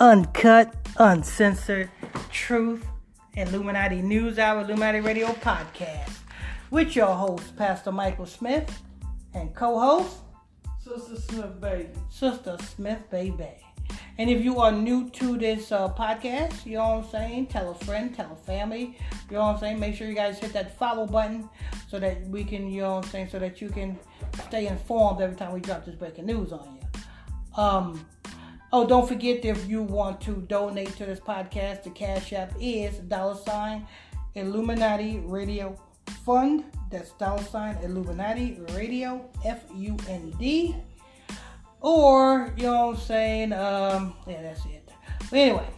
Uncut, uncensored truth, Illuminati News Hour, Illuminati Radio podcast. With your host, Pastor Michael Smith, and co host, Sister Smith, baby. Sister Smith Baby. And if you are new to this uh, podcast, you know what I'm saying? Tell a friend, tell a family. You know what I'm saying? Make sure you guys hit that follow button so that we can, you know what I'm saying, so that you can stay informed every time we drop this breaking news on you. Um, oh, don't forget if you want to donate to this podcast, the Cash App is dollar sign Illuminati Radio Fund. That's dollar sign Illuminati Radio F U N D. Or, you know what I'm saying? Um, yeah, that's it. But anyway,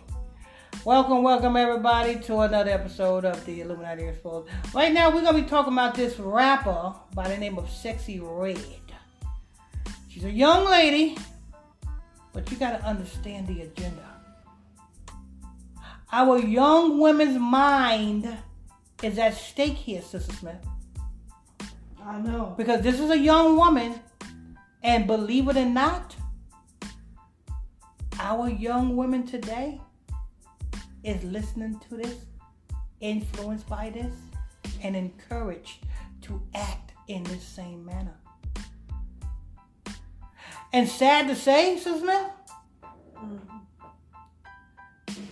welcome, welcome everybody to another episode of the Illuminati Exposed. Right now, we're going to be talking about this rapper by the name of Sexy Red. She's a young lady, but you got to understand the agenda. Our young women's mind is at stake here, Sister Smith. I know. Because this is a young woman, and believe it or not, our young women today is listening to this, influenced by this, and encouraged to act in this same manner. And sad to say, Sister Smith,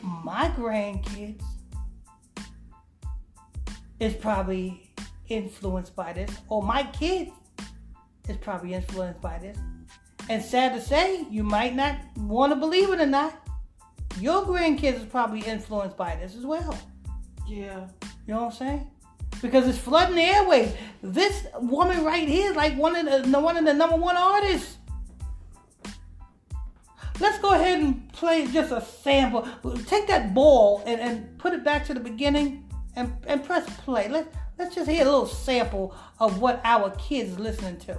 my grandkids is probably influenced by this, or my kids is probably influenced by this. And sad to say, you might not want to believe it or not, your grandkids is probably influenced by this as well. Yeah. You know what I'm saying? Because it's flooding the airways. This woman right here is like one of the one of the number one artists. Let's go ahead and play just a sample. Take that ball and, and put it back to the beginning and, and press play. Let, let's just hear a little sample of what our kids listening to.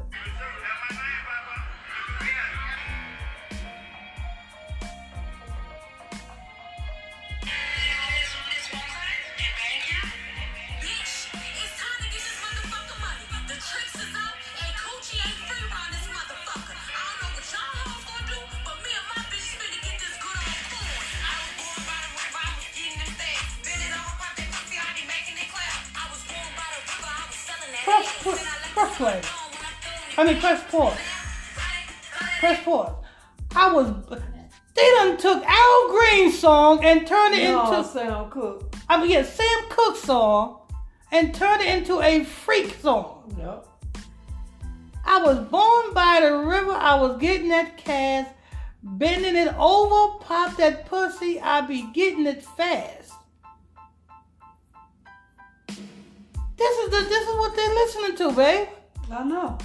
Play. I mean, press pause. Press pause. I was. They done took Al Green song and turned it into. Sam Cooke. I mean, yeah, Sam Cooke song and turned it into a freak song. Yep. I was born by the river. I was getting that cash, bending it over, pop that pussy. I be getting it fast. This is the this is what they're listening to, babe. I know.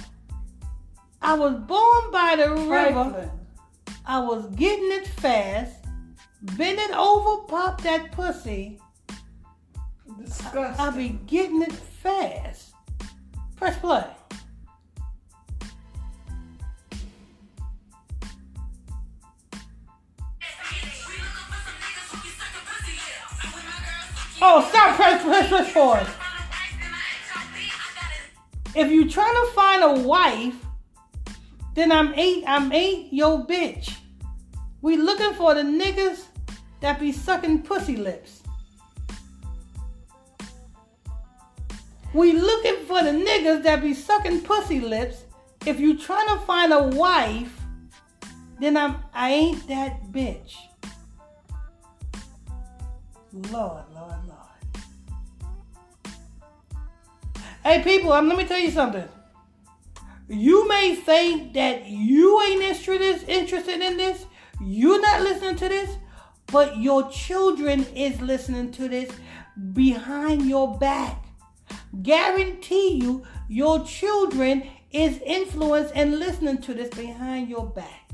I was born by the river. Franklin. I was getting it fast, bend it over, pop that pussy. Disgusting. I be getting it fast. Press play. Oh, stop! Press, press, press pause. If you're trying to find a wife, then I'm eight. I'm eight. Yo, bitch. We looking for the niggas that be sucking pussy lips. We looking for the niggas that be sucking pussy lips. If you trying to find a wife, then I'm I ain't that bitch. Lord. Hey people, um, let me tell you something. You may think that you ain't interested in this. You're not listening to this, but your children is listening to this behind your back. Guarantee you, your children is influenced and listening to this behind your back.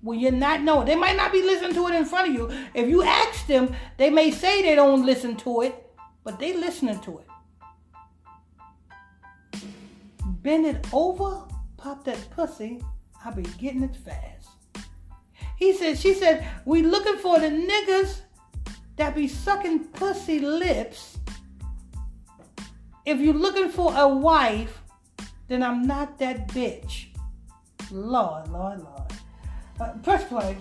When you're not knowing, they might not be listening to it in front of you. If you ask them, they may say they don't listen to it, but they listening to it. Bend it over, pop that pussy. I'll be getting it fast. He said, she said, we looking for the niggas that be sucking pussy lips. If you're looking for a wife, then I'm not that bitch. Lord, Lord, Lord. Uh, press play.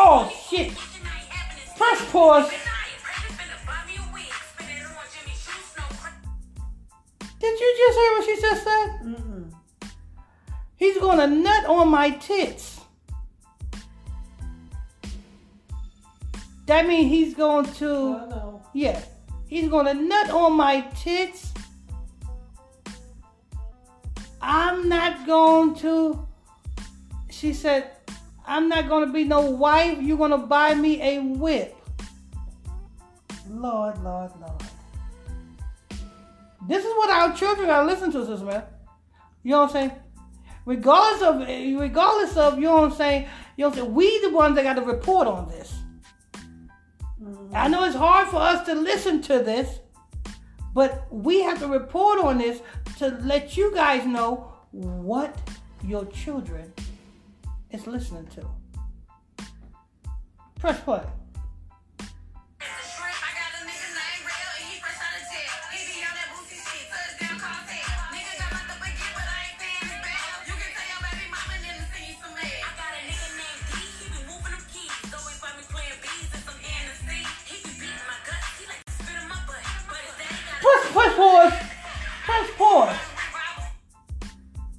Oh shit! Press pause. Did you just hear what she just said? Mm-mm. He's gonna nut on my tits. That means he's going to, oh, know. yeah, he's gonna nut on my tits. I'm not going to, she said, I'm not gonna be no wife. You're gonna buy me a whip. Lord, Lord, Lord. This is what our children are listening to, sister man. You know what I'm saying? Regardless of, regardless of, you know what I'm saying. You know what I'm saying. We the ones that got to report on this. Mm. I know it's hard for us to listen to this, but we have to report on this to let you guys know what your children is listening to. Press play.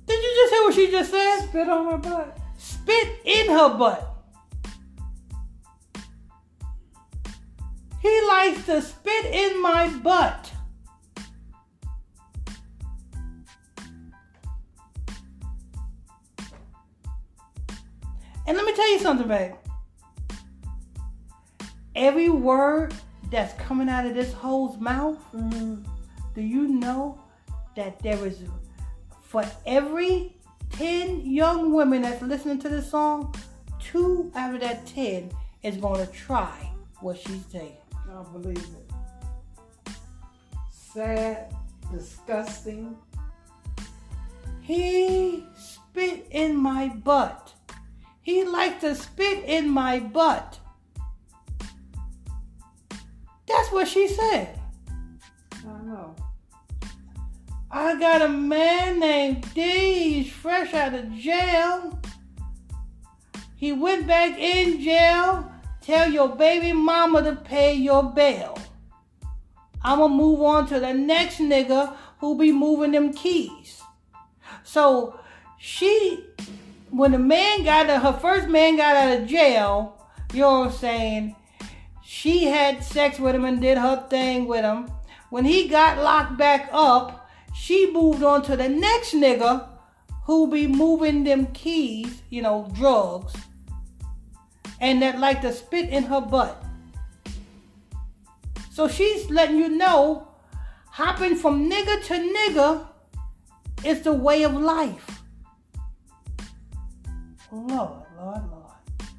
Did you just hear what she just said? Spit on her butt. Spit in her butt. He likes to spit in my butt. And let me tell you something, babe. Every word that's coming out of this hoe's mouth, Mm. do you know that there is for every 10 young women that's listening to this song, two out of that 10 is going to try what she's saying. I believe it. Sad, disgusting. He spit in my butt. He likes to spit in my butt. That's what she said. I got a man named D. He's fresh out of jail. He went back in jail. Tell your baby mama to pay your bail. I'ma move on to the next nigga who be moving them keys. So she, when the man got her first man got out of jail, you know what I'm saying? She had sex with him and did her thing with him. When he got locked back up, she moved on to the next nigga who be moving them keys, you know, drugs, and that like to spit in her butt. So she's letting you know, hopping from nigga to nigga is the way of life. Lord, Lord, Lord.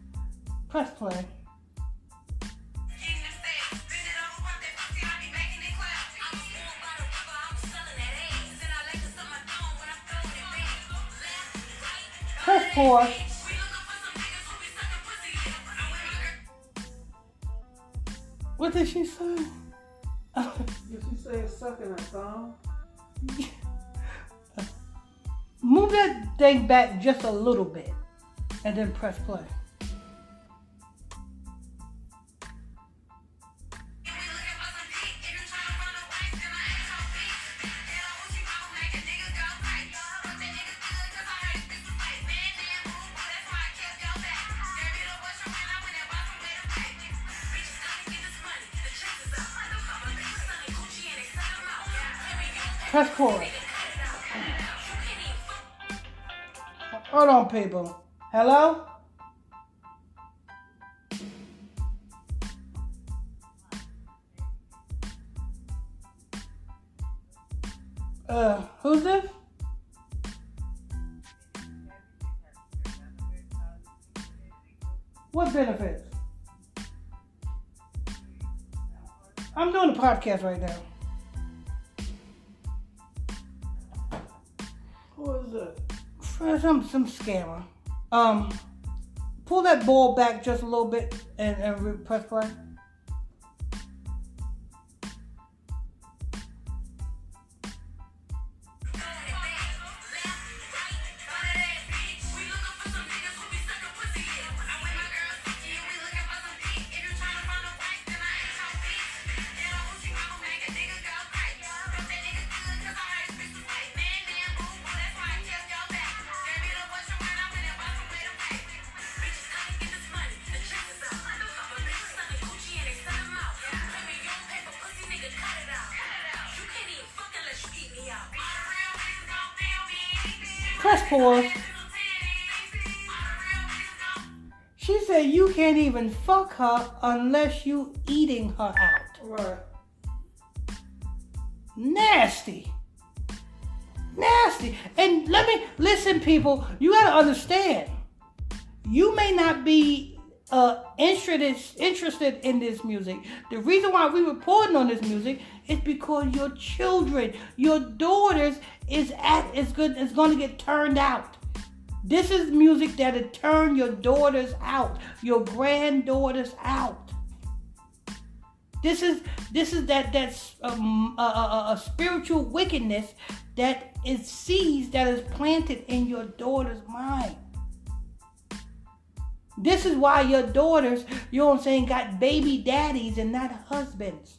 Press play. Press pause. What did she say? Did she say sucking a thumb? Move that thing back just a little bit and then press play. Press pause. Hold on, people. Hello? Uh, who's this? What benefits? I'm doing a podcast right now. That? For some some scammer. Um, pull that ball back just a little bit and, and re- press play. Pause. She said you can't even fuck her unless you eating her out. Right. Nasty. Nasty. And let me listen, people. You gotta understand. You may not be uh, interested interested in this music. The reason why we reporting on this music is because your children, your daughters, is at is good is going to get turned out. This is music that'll turn your daughters out, your granddaughters out. This is this is that that's um, a, a, a spiritual wickedness that is seeds that is planted in your daughter's mind. This is why your daughters, you know what I'm saying, got baby daddies and not husbands.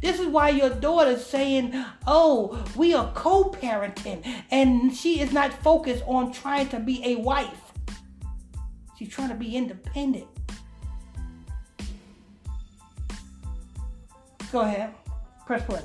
This is why your daughter's saying, Oh, we are co parenting. And she is not focused on trying to be a wife, she's trying to be independent. Go ahead. Press play.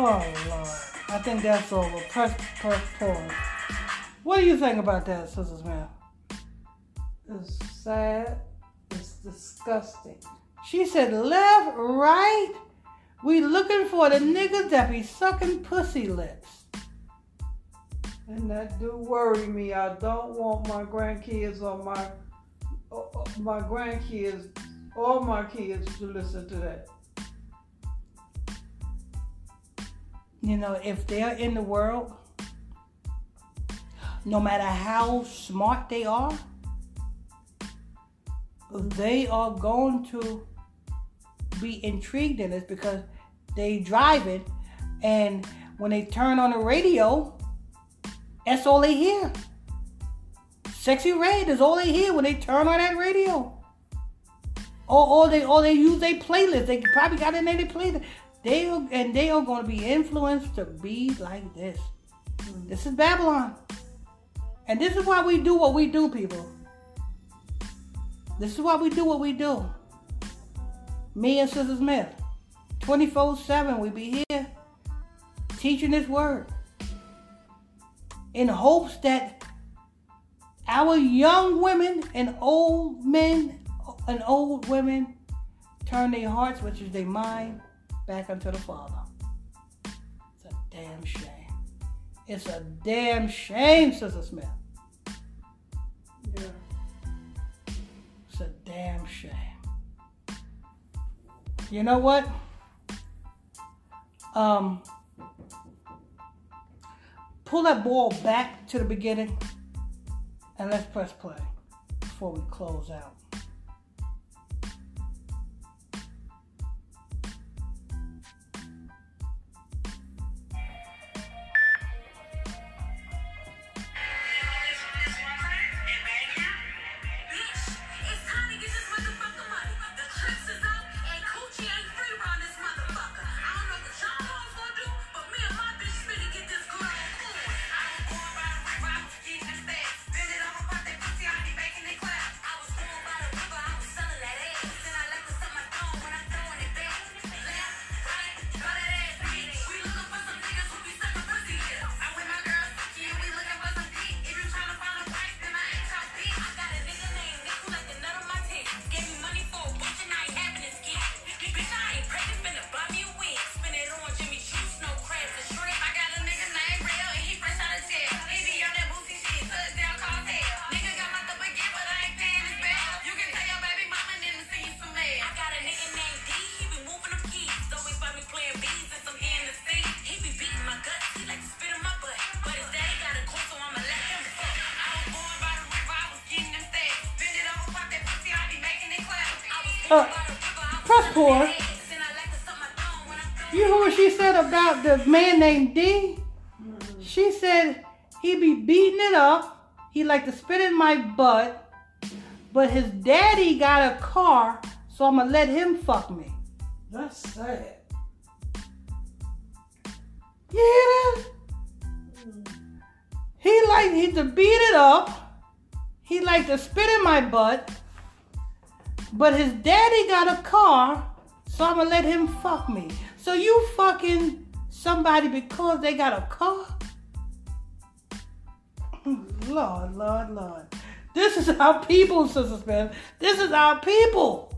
Oh Lord. I think that's over. Press press pause. What do you think about that, Sister Smith? It's sad. It's disgusting. She said left, right. We looking for the niggas that be sucking pussy lips. And that do worry me. I don't want my grandkids or my my grandkids or my kids to listen to that. You know, if they're in the world, no matter how smart they are, they are going to be intrigued in this because they drive it and when they turn on the radio, that's all they hear. Sexy red is all they hear when they turn on that radio. Or, or they or they use their playlist. They probably got in their playlist. They and they are going to be influenced to be like this. This is Babylon. And this is why we do what we do, people. This is why we do what we do. Me and Sister Smith. 24 7, we be here teaching this word in hopes that our young women and old men and old women turn their hearts, which is their mind, back unto the Father. It's a damn shame. It's a damn shame, Sister Smith. Yeah. It's a damn shame. You know what? Um, pull that ball back to the beginning and let's press play before we close out. Thumb when I'm You heard what she said about the man named D? She said he be beating it up. He like to spit in my butt. But his daddy got a car, so I'ma let him fuck me. That's sad. You hear that? He like he to beat it up. He like to spit in my butt. But his daddy got a car, so I'ma let him fuck me. So you fucking somebody because they got a car? Lord, Lord, Lord. This is our people, Sister Smith. This is our people.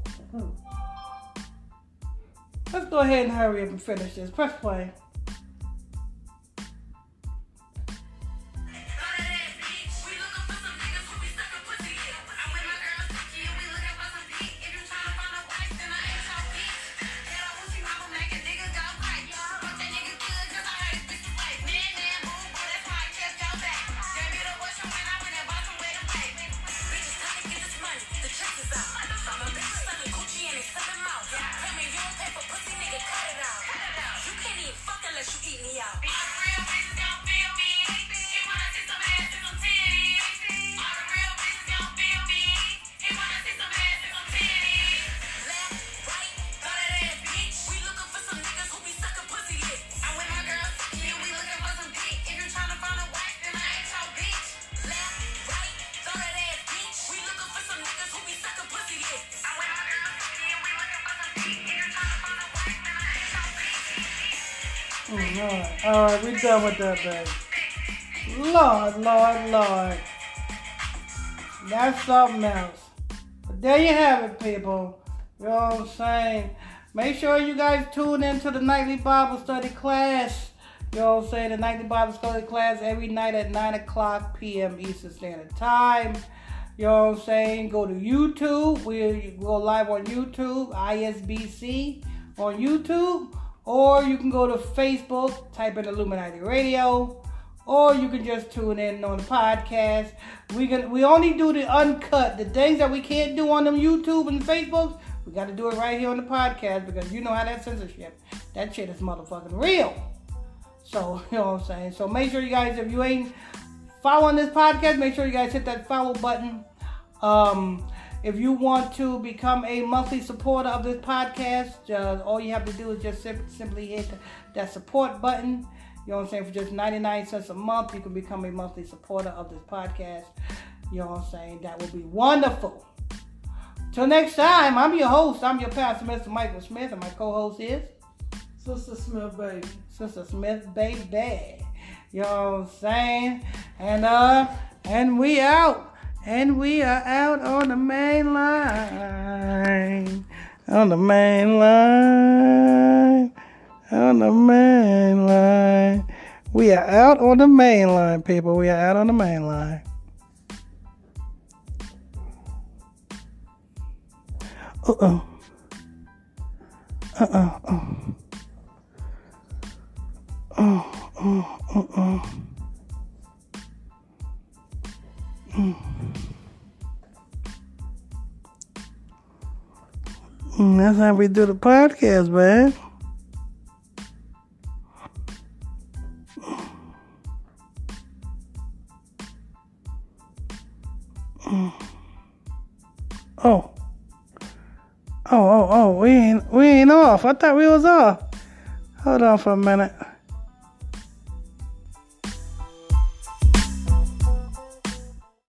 Let's go ahead and hurry up and finish this. Press play. All right, all right, we're done with that, baby. Lord, Lord, Lord. That's something else. But there you have it, people. You know what I'm saying? Make sure you guys tune into the nightly Bible study class. You know what I'm saying? The nightly Bible study class every night at 9 o'clock p.m. Eastern Standard Time. You know what I'm saying? Go to YouTube. We go live on YouTube, ISBC on YouTube. Or you can go to Facebook, type in Illuminati Radio, or you can just tune in on the podcast. We can we only do the uncut, the things that we can't do on them YouTube and Facebook. We got to do it right here on the podcast because you know how that censorship, that shit is motherfucking real. So you know what I'm saying. So make sure you guys, if you ain't following this podcast, make sure you guys hit that follow button. Um, if you want to become a monthly supporter of this podcast, uh, all you have to do is just sim- simply hit that support button. You know what I'm saying? For just 99 cents a month, you can become a monthly supporter of this podcast. You know what I'm saying? That would be wonderful. Till next time, I'm your host. I'm your pastor, Mr. Michael Smith, and my co-host is Sister Smith, baby. Sister Smith, baby. You know what I'm saying? And uh, and we out. And we are out on the main line. On the main line. On the main line. We are out on the main line, people. We are out on the main line. Uh oh. Uh oh. That's how we do the podcast, man. Oh. Oh, oh, oh, we ain't we ain't off. I thought we was off. Hold on for a minute.